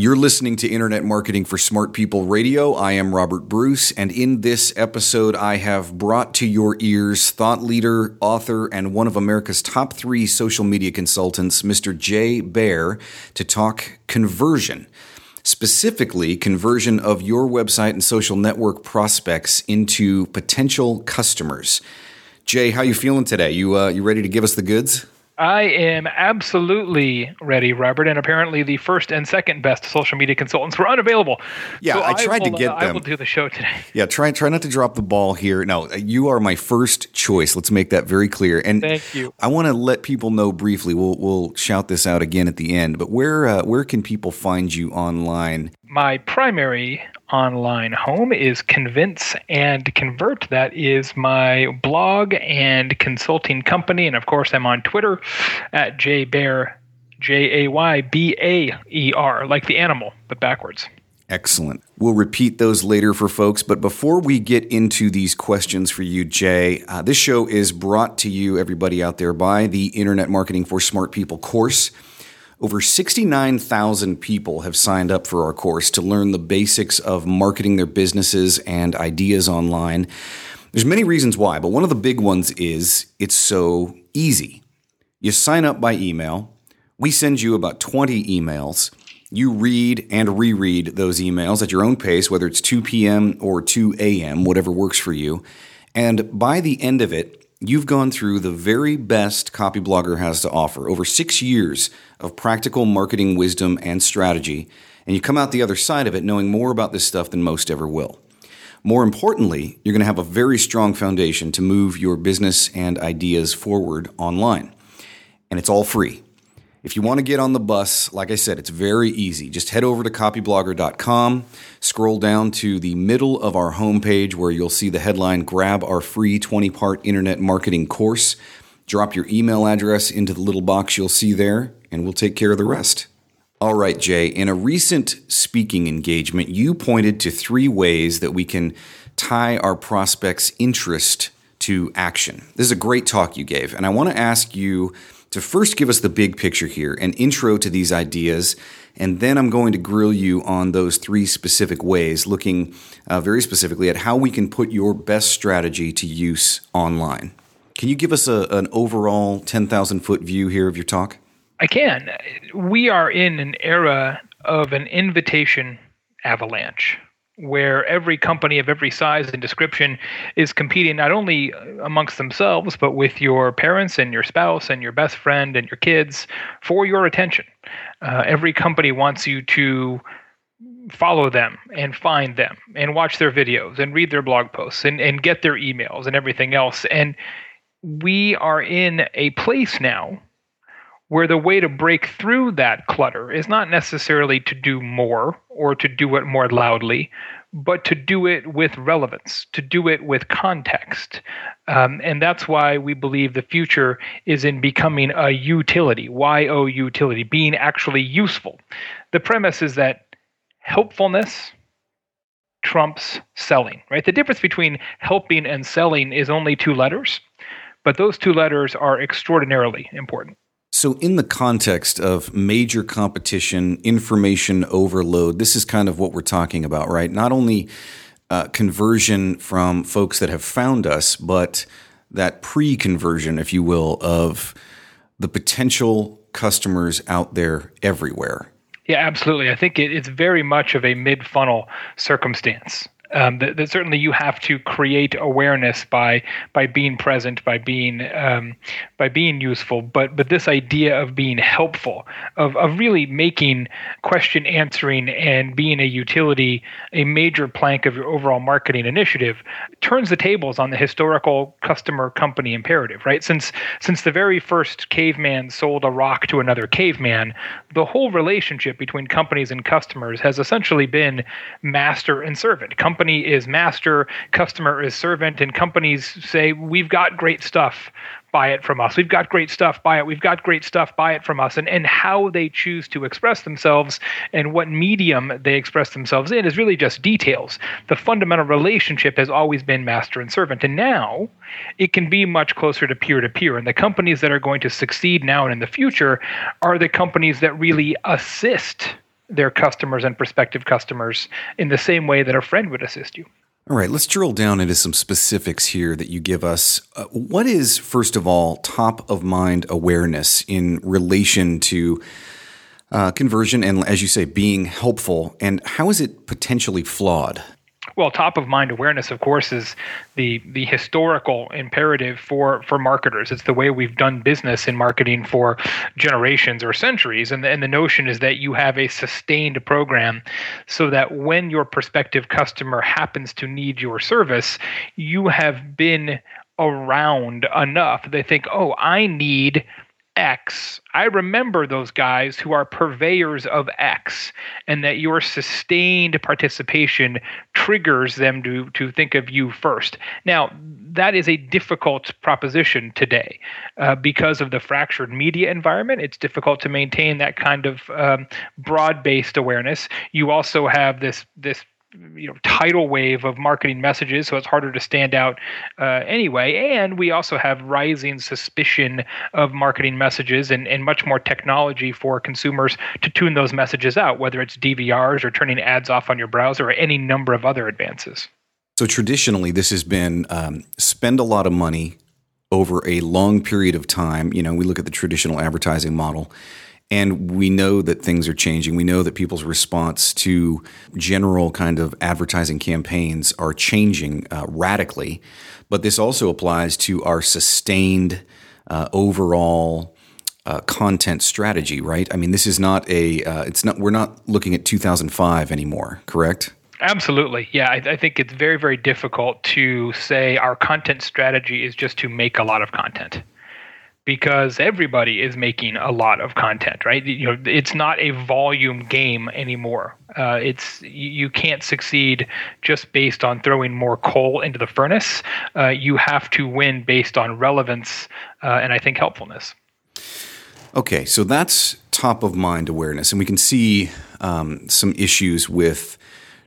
You're listening to Internet Marketing for Smart People Radio. I am Robert Bruce, and in this episode, I have brought to your ears thought leader, author, and one of America's top three social media consultants, Mr. Jay Baer, to talk conversion. Specifically, conversion of your website and social network prospects into potential customers. Jay, how you feeling today? You uh, you ready to give us the goods? I am absolutely ready, Robert. And apparently, the first and second best social media consultants were unavailable. Yeah, so I tried will, to get uh, them. I will do the show today. Yeah, try try not to drop the ball here. No, you are my first choice. Let's make that very clear. And thank you. I want to let people know briefly. We'll we'll shout this out again at the end. But where uh, where can people find you online? My primary online home is Convince and Convert. That is my blog and consulting company. And of course, I'm on Twitter at jaybaer, J A Y B A E R, like the animal, but backwards. Excellent. We'll repeat those later for folks. But before we get into these questions for you, Jay, uh, this show is brought to you, everybody out there, by the Internet Marketing for Smart People course. Over 69,000 people have signed up for our course to learn the basics of marketing their businesses and ideas online. There's many reasons why, but one of the big ones is it's so easy. You sign up by email. We send you about 20 emails. You read and reread those emails at your own pace, whether it's 2 p.m. or 2 a.m., whatever works for you. And by the end of it, You've gone through the very best Copyblogger has to offer over six years of practical marketing wisdom and strategy, and you come out the other side of it knowing more about this stuff than most ever will. More importantly, you're going to have a very strong foundation to move your business and ideas forward online. And it's all free. If you want to get on the bus, like I said, it's very easy. Just head over to copyblogger.com, scroll down to the middle of our homepage where you'll see the headline Grab our free 20 part internet marketing course. Drop your email address into the little box you'll see there, and we'll take care of the rest. All right, Jay, in a recent speaking engagement, you pointed to three ways that we can tie our prospects' interest to action. This is a great talk you gave, and I want to ask you to first give us the big picture here, an intro to these ideas, and then I'm going to grill you on those three specific ways, looking uh, very specifically at how we can put your best strategy to use online. Can you give us a, an overall 10,000 foot view here of your talk? I can. We are in an era of an invitation avalanche where every company of every size and description is competing not only amongst themselves, but with your parents and your spouse and your best friend and your kids for your attention. Uh, every company wants you to follow them and find them and watch their videos and read their blog posts and, and get their emails and everything else. And we are in a place now where the way to break through that clutter is not necessarily to do more or to do it more loudly, but to do it with relevance, to do it with context. Um, and that's why we believe the future is in becoming a utility, YO utility, being actually useful. The premise is that helpfulness trumps selling, right? The difference between helping and selling is only two letters, but those two letters are extraordinarily important. So, in the context of major competition, information overload, this is kind of what we're talking about, right? Not only uh, conversion from folks that have found us, but that pre conversion, if you will, of the potential customers out there everywhere. Yeah, absolutely. I think it, it's very much of a mid funnel circumstance um, that, that, certainly you have to create awareness by by being present, by being um, by being useful. But but this idea of being helpful, of of really making question answering and being a utility a major plank of your overall marketing initiative, turns the tables on the historical customer company imperative. Right? Since since the very first caveman sold a rock to another caveman, the whole relationship between companies and customers has essentially been master and servant. Companies company is master, customer is servant, and companies say, We've got great stuff, buy it from us. We've got great stuff, buy it. We've got great stuff, buy it from us. And, and how they choose to express themselves and what medium they express themselves in is really just details. The fundamental relationship has always been master and servant. And now it can be much closer to peer to peer. And the companies that are going to succeed now and in the future are the companies that really assist their customers and prospective customers in the same way that a friend would assist you. All right, let's drill down into some specifics here that you give us. Uh, what is, first of all, top of mind awareness in relation to uh, conversion and, as you say, being helpful? And how is it potentially flawed? Well, top of mind awareness, of course, is the the historical imperative for for marketers. It's the way we've done business in marketing for generations or centuries, and the, and the notion is that you have a sustained program, so that when your prospective customer happens to need your service, you have been around enough. They think, oh, I need X, I remember those guys who are purveyors of X, and that your sustained participation triggers them to, to think of you first. Now, that is a difficult proposition today uh, because of the fractured media environment. It's difficult to maintain that kind of um, broad based awareness. You also have this, this you know tidal wave of marketing messages so it's harder to stand out uh, anyway. And we also have rising suspicion of marketing messages and, and much more technology for consumers to tune those messages out whether it's dvrs or turning ads off on your browser or any number of other advances. So traditionally this has been um, spend a lot of money over a long period of time. You know we look at the traditional advertising model and we know that things are changing. We know that people's response to general kind of advertising campaigns are changing uh, radically. But this also applies to our sustained uh, overall uh, content strategy, right? I mean, this is not a, uh, it's not, we're not looking at 2005 anymore, correct? Absolutely. Yeah, I, I, think it's very, very difficult to say our content strategy is just to make a lot of content because everybody is making a lot of content, right? You know, it's not a volume game anymore. Uh, it's you can't succeed just based on throwing more coal into the furnace. Uh, you have to win based on relevance uh, and I think helpfulness. Okay, so that's top of mind awareness, and we can see um, some issues with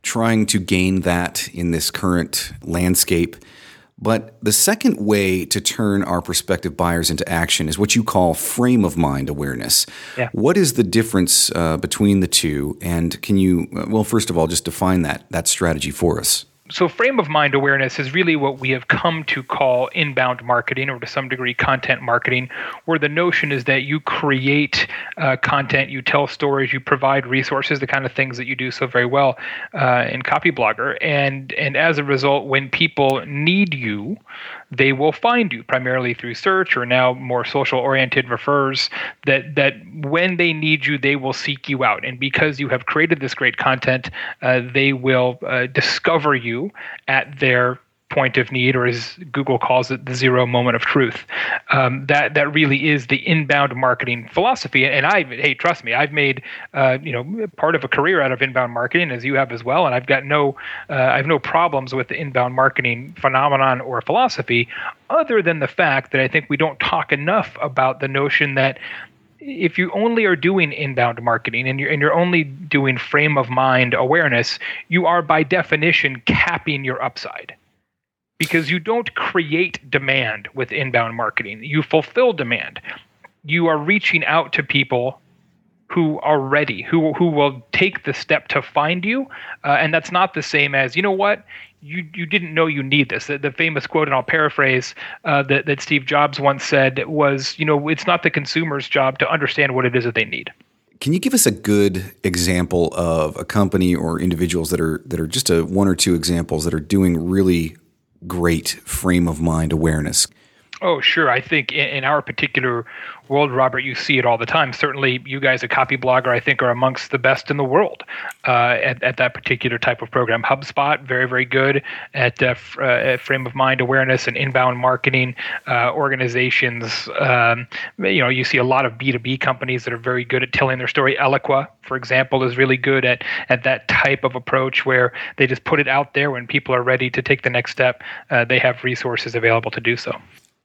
trying to gain that in this current landscape. But the second way to turn our prospective buyers into action is what you call frame of mind awareness. Yeah. What is the difference uh, between the two? And can you, uh, well, first of all, just define that that strategy for us? So frame of mind awareness is really what we have come to call inbound marketing or to some degree content marketing where the notion is that you create uh, content you tell stories you provide resources the kind of things that you do so very well uh, in copyblogger and and as a result when people need you they will find you primarily through search or now more social oriented refers that that when they need you they will seek you out. And because you have created this great content uh, they will uh, discover you at their point of need, or as Google calls it, the zero moment of truth. Um, that that really is the inbound marketing philosophy. And I, hey, trust me, I've made uh, you know part of a career out of inbound marketing, as you have as well. And I've got no, uh, I have no problems with the inbound marketing phenomenon or philosophy, other than the fact that I think we don't talk enough about the notion that if you only are doing inbound marketing and you're and you're only doing frame of mind awareness, you are by definition capping your upside because you don't create demand with inbound marketing. You fulfill demand. You are reaching out to people who are ready, who who will take the step to find you, uh, and that's not the same as you know what you you didn't know you need this. The, the famous quote, and I'll paraphrase uh, that that Steve Jobs once said was, you know, it's not the consumer's job to understand what it is that they need. Can you give us a good example of a company or individuals that are that are just a one or two examples that are doing really great frame of mind awareness. Oh, sure. I think in, our particular world, Robert, you see it all the time. Certainly, you guys at Copyblogger, I think, are amongst the best in the world uh, at, at that particular type of program. HubSpot, very, very good at, uh, f- uh, at frame of mind awareness and inbound marketing. Uh, organizations, um, you know, you see a lot of B2B companies that are very good at telling their story. Eloqua, for example, is really good at, at that type of approach where they just put it out there when people are ready to take the next step. Uh, they have resources available to do so.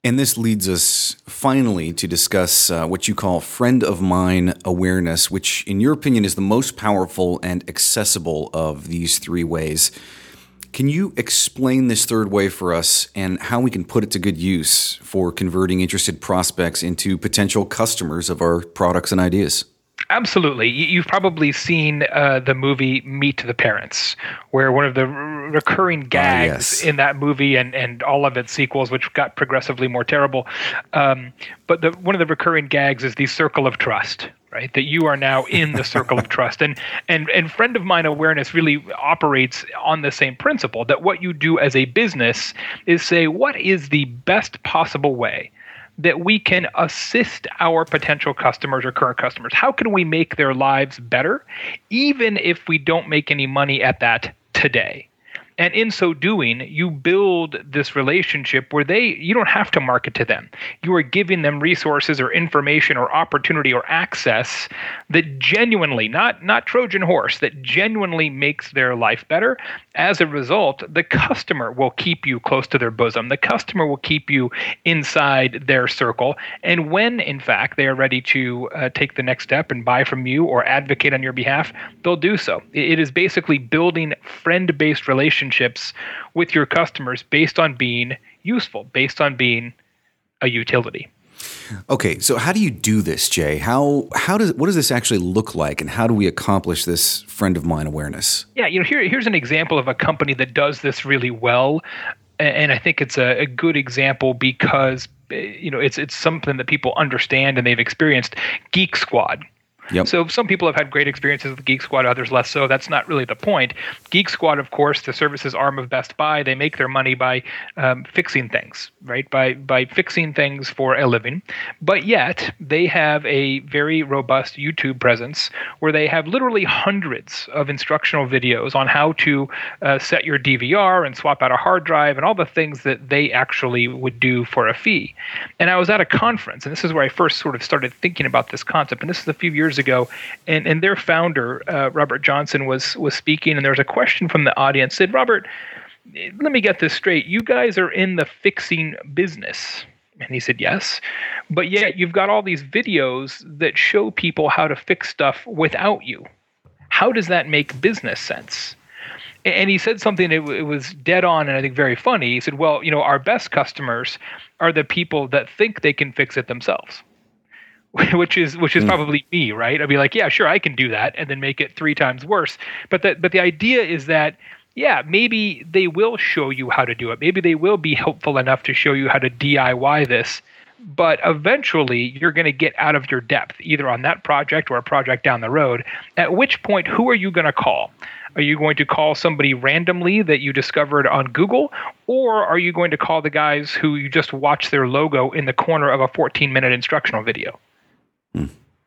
And this leads us finally to discuss uh, what you call friend of mine awareness, which, in your opinion, is the most powerful and accessible of these three ways. Can you explain this third way for us and how we can put it to good use for converting interested prospects into potential customers of our products and ideas? Absolutely. You've probably seen uh, the movie Meet the Parents, where one of the r- recurring ah, gags yes. in that movie and, and all of its sequels, which got progressively more terrible, um, but the, one of the recurring gags is the circle of trust, right? That you are now in the circle of trust. And and and friend of mine awareness really operates on the same principle that what you do as a business is say what is the best possible way that we can assist our potential customers or current customers? How can we make their lives better, even if we don't make any money at that today? And in so doing, you build this relationship where they you don't have to market to them. You are giving them resources or information or opportunity or access that genuinely, not not Trojan horse, that genuinely makes their life better. As a result, the customer will keep you close to their bosom. The customer will keep you inside their circle. And when, in fact, they are ready to uh, take the next step and buy from you or advocate on your behalf, they'll do so. It is basically building friend-based relationships relationships with your customers based on being useful, based on being a utility. Okay, so how do you do this, Jay? How how does what does this actually look like, and how do we accomplish this friend of mine awareness? Yeah, you know, here here's an example of a company that does this really well, and I think it's a, a good example because eh, you know it's it's something that people understand and they've experienced. Geek Squad Yep. So some people have had great experiences with Geek Squad, others less so. That's not really the point. Geek Squad, of course, the services arm of Best Buy, they make their money by um, fixing things, right? By by fixing things for a living. But yet they have a very robust YouTube presence where they have literally hundreds of instructional videos on how to uh, set your DVR and swap out a hard drive and all the things that they actually would do for a fee. And I was at a conference, and this is where I first sort of started thinking about this concept. And this is a few years years ago, and and their founder uh, Robert Johnson was was speaking, and there was a question from the audience. Said Robert, let me get this straight. You guys are in the fixing business. And he said, Yes. But yet you've got all these videos that show people how to fix stuff without you. How does that make business sense? And he said something, it was dead on and I think very funny. He said, Well, you know, our best customers are the people that think they can fix it themselves. which is which is mm. probably me, right? I'd be like, yeah, sure, I can do that, and then make it three times worse. But that but the idea is that yeah, maybe they will show you how to do it. Maybe they will be helpful enough to show you how to DIY this. But eventually, you're going to get out of your depth, either on that project or a project down the road. At which point, who are you going to call? Are you going to call somebody randomly that you discovered on Google? Or are you going to call the guys who you just watched their logo in the corner of a 14 minute instructional video?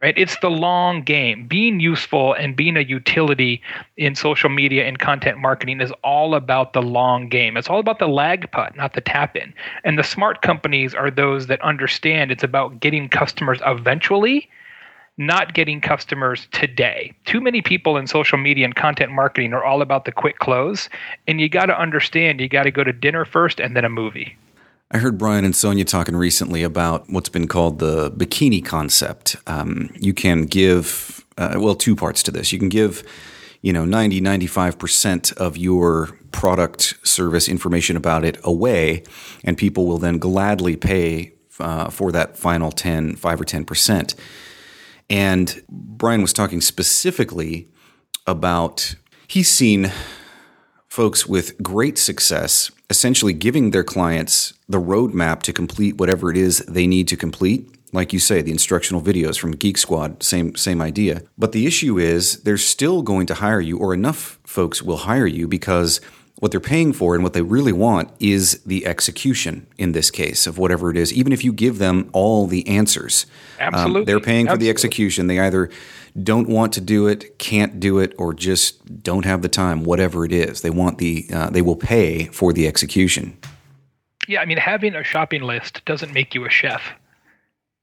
Right? It's the long game. Being useful and being a utility in social media and content marketing is all about the long game. It's all about the lag putt, not the tap in. And the smart companies are those that understand it's about getting customers eventually not getting customers today. Too many people in social media and content marketing are all about the quick close. And you got to understand you got to go to dinner first and then a movie. I heard Brian and Sonia talking recently about what's been called the bikini concept. Um, you can give, uh, well, two parts to this. You can give, you know, 90, 95% of your product, service, information about it away, and people will then gladly pay uh, for that final 10, 5 or 10%. And Brian was talking specifically about he's seen folks with great success essentially giving their clients the roadmap to complete whatever it is they need to complete. Like you say, the instructional videos from Geek Squad, same same idea. But the issue is they're still going to hire you, or enough folks will hire you because what they're paying for and what they really want is the execution in this case of whatever it is, even if you give them all the answers. Absolutely. Um, they're paying for Absolutely. the execution. They either don't want to do it, can't do it, or just don't have the time, whatever it is. They want the, uh, they will pay for the execution. Yeah, I mean, having a shopping list doesn't make you a chef.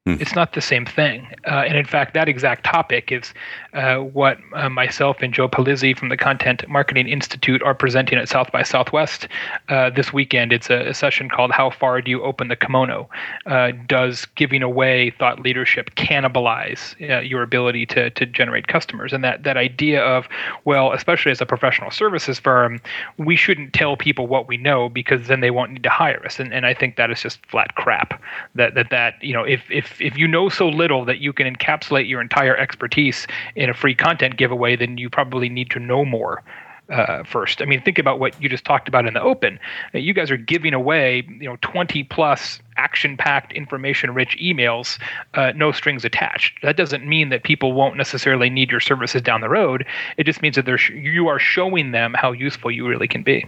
Hmm. It's not the same thing. Uh, and in fact, that exact topic is uh, what uh, myself and Joe Pulizzi from the Content Marketing Institute are presenting at South by Southwest uh, this weekend. It's a, a, session called How Far Do You Open the Kimono? Uh, does giving away thought leadership cannibalize uh, your ability to, to generate customers? And that, that idea of, well, especially as a professional services firm, we shouldn't tell people what we know because then they won't need to hire us. And, and I think that is just flat crap. That, that, that you know, if, if if you know so little that you can encapsulate your entire expertise in a free content giveaway, then you probably need to know more uh, first. I mean, think about what you just talked about in the open. Uh, you guys are giving away, you know, 20 plus action-packed, information-rich emails, uh, no strings attached. That doesn't mean that people won't necessarily need your services down the road. It just means that sh- you are showing them how useful you really can be.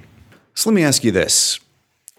So let me ask you this: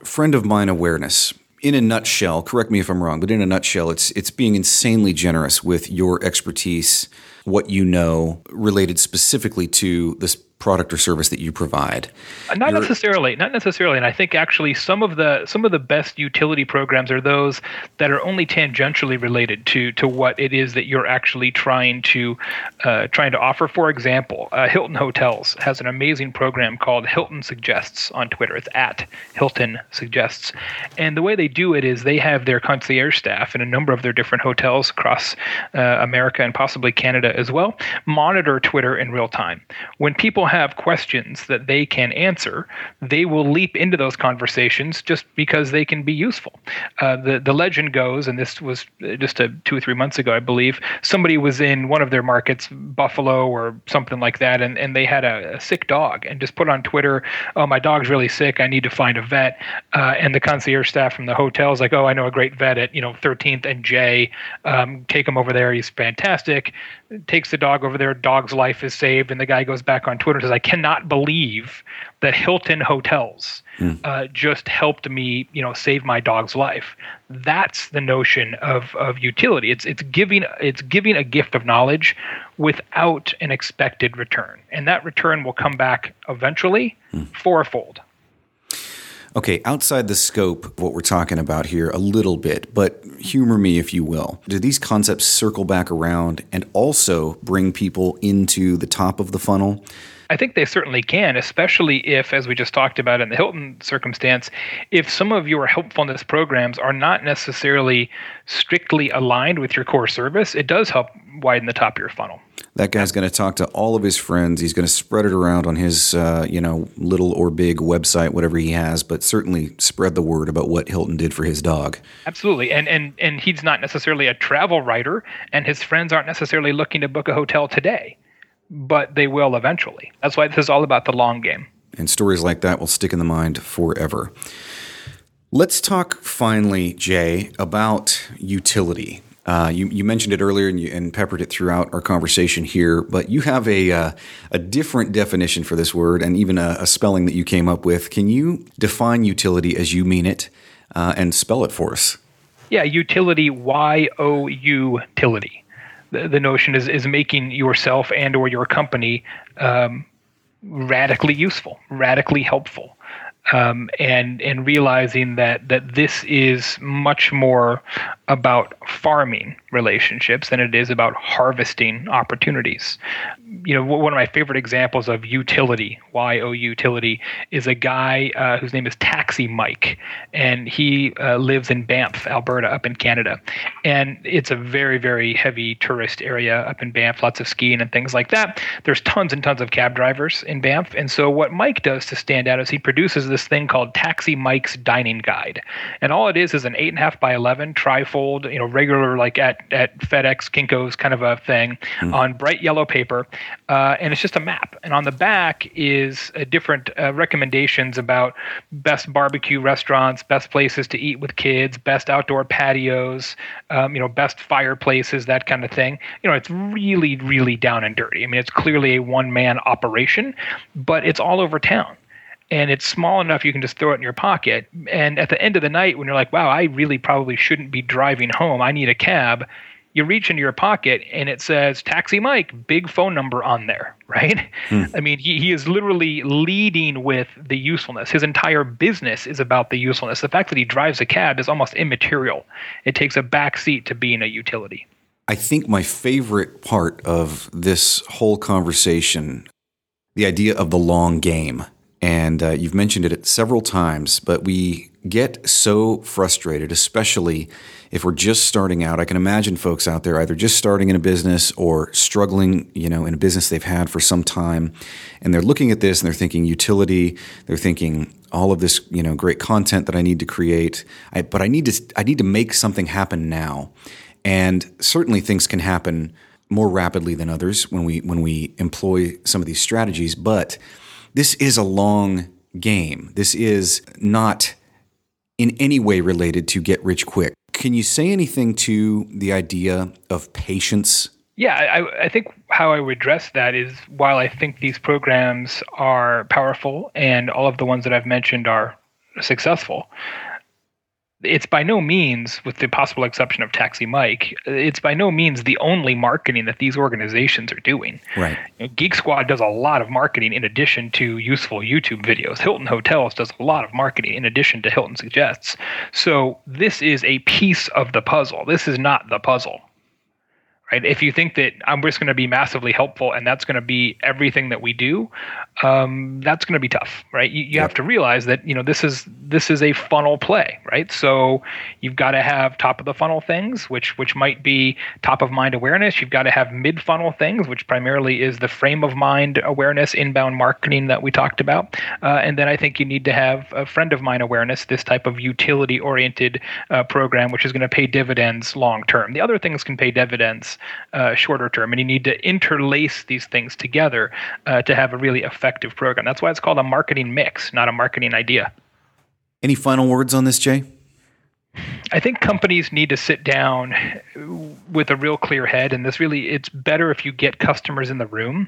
friend of mine awareness. In a nutshell, correct me if I'm wrong, but in a nutshell, it's it's being insanely generous with your expertise, what you know, related specifically to this product or service that you provide. Uh, not You're, necessarily, not necessarily. And I think actually some of the some of the best utility programs are those that are only tangentially related to to what it is that you're actually trying to uh, trying to offer. For example, uh, Hilton Hotels has an amazing program called Hilton Suggests on Twitter. It's at Hilton Suggests, and the way they do it is they have their concierge staff in a number of their different hotels across uh, America and possibly Canada as well monitor Twitter in real time. When people have questions that they can answer, they will leap into those conversations just because they can be useful. Uh, the the legend goes, and this was just a, two or three months ago, I believe. Somebody was in one of their markets, Buffalo or something like that, and, and they had a, a sick dog, and just put on Twitter, "Oh, my dog's really sick. I need to find a vet." Uh, and the concierge staff from the hotel is like, "Oh, I know a great vet at you know 13th and J. Um, take him over there. He's fantastic." Takes the dog over there. Dog's life is saved, and the guy goes back on Twitter says, I cannot believe that Hilton Hotels mm. uh, just helped me, you know, save my dog's life. That's the notion of, of utility. It's it's giving it's giving a gift of knowledge without an expected return, and that return will come back eventually mm. fourfold. Okay, outside the scope of what we're talking about here a little bit, but humor me if you will. Do these concepts circle back around and also bring people into the top of the funnel? I think they certainly can, especially if, as we just talked about in the Hilton circumstance, if some of your helpfulness programs are not necessarily strictly aligned with your core service, it does help widen the top of your funnel. That guy's going to talk to all of his friends. He's going to spread it around on his, uh, you know, little or big website, whatever he has. But certainly spread the word about what Hilton did for his dog. Absolutely, and and and he's not necessarily a travel writer, and his friends aren't necessarily looking to book a hotel today but they will eventually. That's why this is all about the long game. And stories like that will stick in the mind forever. Let's talk finally, Jay, about utility. Uh, you, you, mentioned it earlier and, you, and, peppered it throughout our conversation here, but you have a, uh, a different definition for this word and even a, a, spelling that you came up with. Can you define utility as you mean it uh, and spell it for us? Yeah, utility, Y O U, utility the, the notion is is making yourself and or your company um, radically useful, radically helpful um, and and realizing that that this is much more about farming relationships than it is about harvesting opportunities. You know, one of my favorite examples of utility, Y O utility, is a guy uh, whose name is Taxi Mike, and he uh, lives in Banff, Alberta, up in Canada, and it's a very very heavy tourist area up in Banff, lots of skiing and things like that. There's tons and tons of cab drivers in Banff, and so what Mike does to stand out is he produces this thing called Taxi Mike's Dining Guide, and all it is is an eight and a half by eleven trifold, you know, regular like at at FedEx, Kinko's kind of a thing mm. on bright yellow paper, uh, and it's just a map. And on the back is uh, different uh, recommendations about best barbecue restaurants, best places to eat with kids, best outdoor patios, um, you know, best fireplaces, that kind of thing. You know, it's really, really down and dirty. I mean, it's clearly a one man operation, but it's all over town and it's small enough you can just throw it in your pocket. And at the end of the night, when you're like, wow, I really probably shouldn't be driving home, I need a cab, you reach into your pocket and it says Taxi Mike, big phone number on there, right? Hmm. I mean, he, he is literally leading with the usefulness. His entire business is about the usefulness. The fact that he drives a cab is almost immaterial, it takes a backseat to being a utility. I think my favorite part of this whole conversation, the idea of the long game and uh, you've mentioned it several times, but we get so frustrated, especially if we're just starting out. I can imagine folks out there either just starting in a business or struggling, you know, in a business they've had for some time, and they're looking at this and they're thinking utility. They're thinking all of this, you know, great content that I need to create, I, but I need to I need to make something happen now. And certainly things can happen more rapidly than others when we when we employ some of these strategies, but this is a long game. This is not in any way related to get rich quick. Can you say anything to the idea of patience? Yeah, I, I, think how I would address that is while I think these programs are powerful and all of the ones that I've mentioned are successful, it's by no means, with the possible exception of Taxi Mike, it's by no means the only marketing that these organizations are doing. Right. You know, Geek Squad does a lot of marketing in addition to useful YouTube videos. Hilton Hotels does a lot of marketing in addition to Hilton Suggests. So this is a piece of the puzzle. This is not the puzzle right? If you think that I'm just going to be massively helpful and that's going to be everything that we do, um, that's going to be tough, right? You, you have to realize that you know this is this is a funnel play, right? So you've got to have top of the funnel things, which which might be top of mind awareness. You've got to have mid funnel things, which primarily is the frame of mind awareness, inbound marketing that we talked about, uh, and then I think you need to have a friend of mine awareness, this type of utility oriented uh, program, which is going to pay dividends long term. The other things can pay dividends uh, shorter term, and you need to interlace these things together uh, to have a really effective program. That's why it's called a marketing mix, not a marketing idea. Any final words on this, Jay? I think companies need to sit down with a real clear head, and this really it's better if you get customers in the room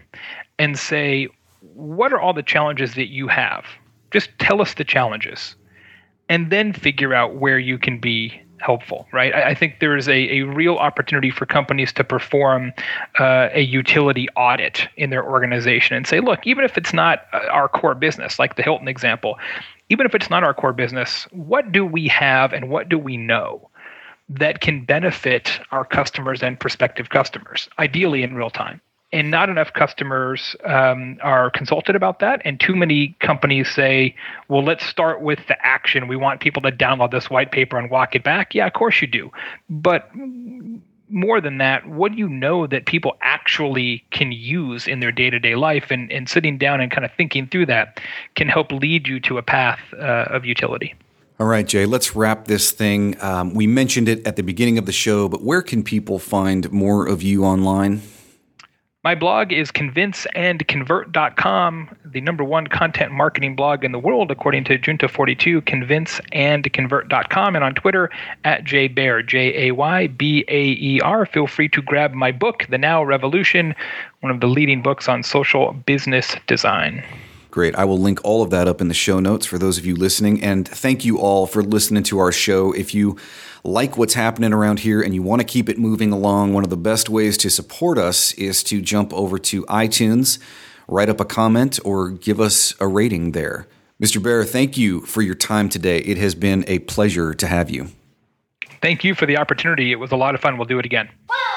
and say, "What are all the challenges that you have?" Just tell us the challenges, and then figure out where you can be helpful, right? I, I think there is a, a real opportunity for companies to perform uh, a utility audit in their organization and say, look, even if it's not uh, our core business, like the Hilton example, even if it's not our core business, what do we have and what do we know? That can benefit our customers and prospective customers, ideally in real time and not enough customers um, are consulted about that. And too many companies say, well, let's start with the action. We want people to download this white paper and walk it back. Yeah, of course you do. But more than that, what do you know that people actually can use in their day to day life? And, and sitting down and kind of thinking through that can help lead you to a path uh, of utility. All right, Jay, let's wrap this thing. Um, we mentioned it at the beginning of the show, but where can people find more of you online? My blog is convinceandconvert.com, the number one content marketing blog in the world, according to Junta42, convinceandconvert.com, and on Twitter at jaybaer, J A Y B A E R. Feel free to grab my book, The Now Revolution, one of the leading books on social business design. Great. I will link all of that up in the show notes for those of you listening. And thank you all for listening to our show. If you like what's happening around here and you want to keep it moving along, one of the best ways to support us is to jump over to iTunes, write up a comment, or give us a rating there. Mr. Baer, thank you for your time today. It has been a pleasure to have you. Thank you for the opportunity. It was a lot of fun. We'll do it again. One, two, three.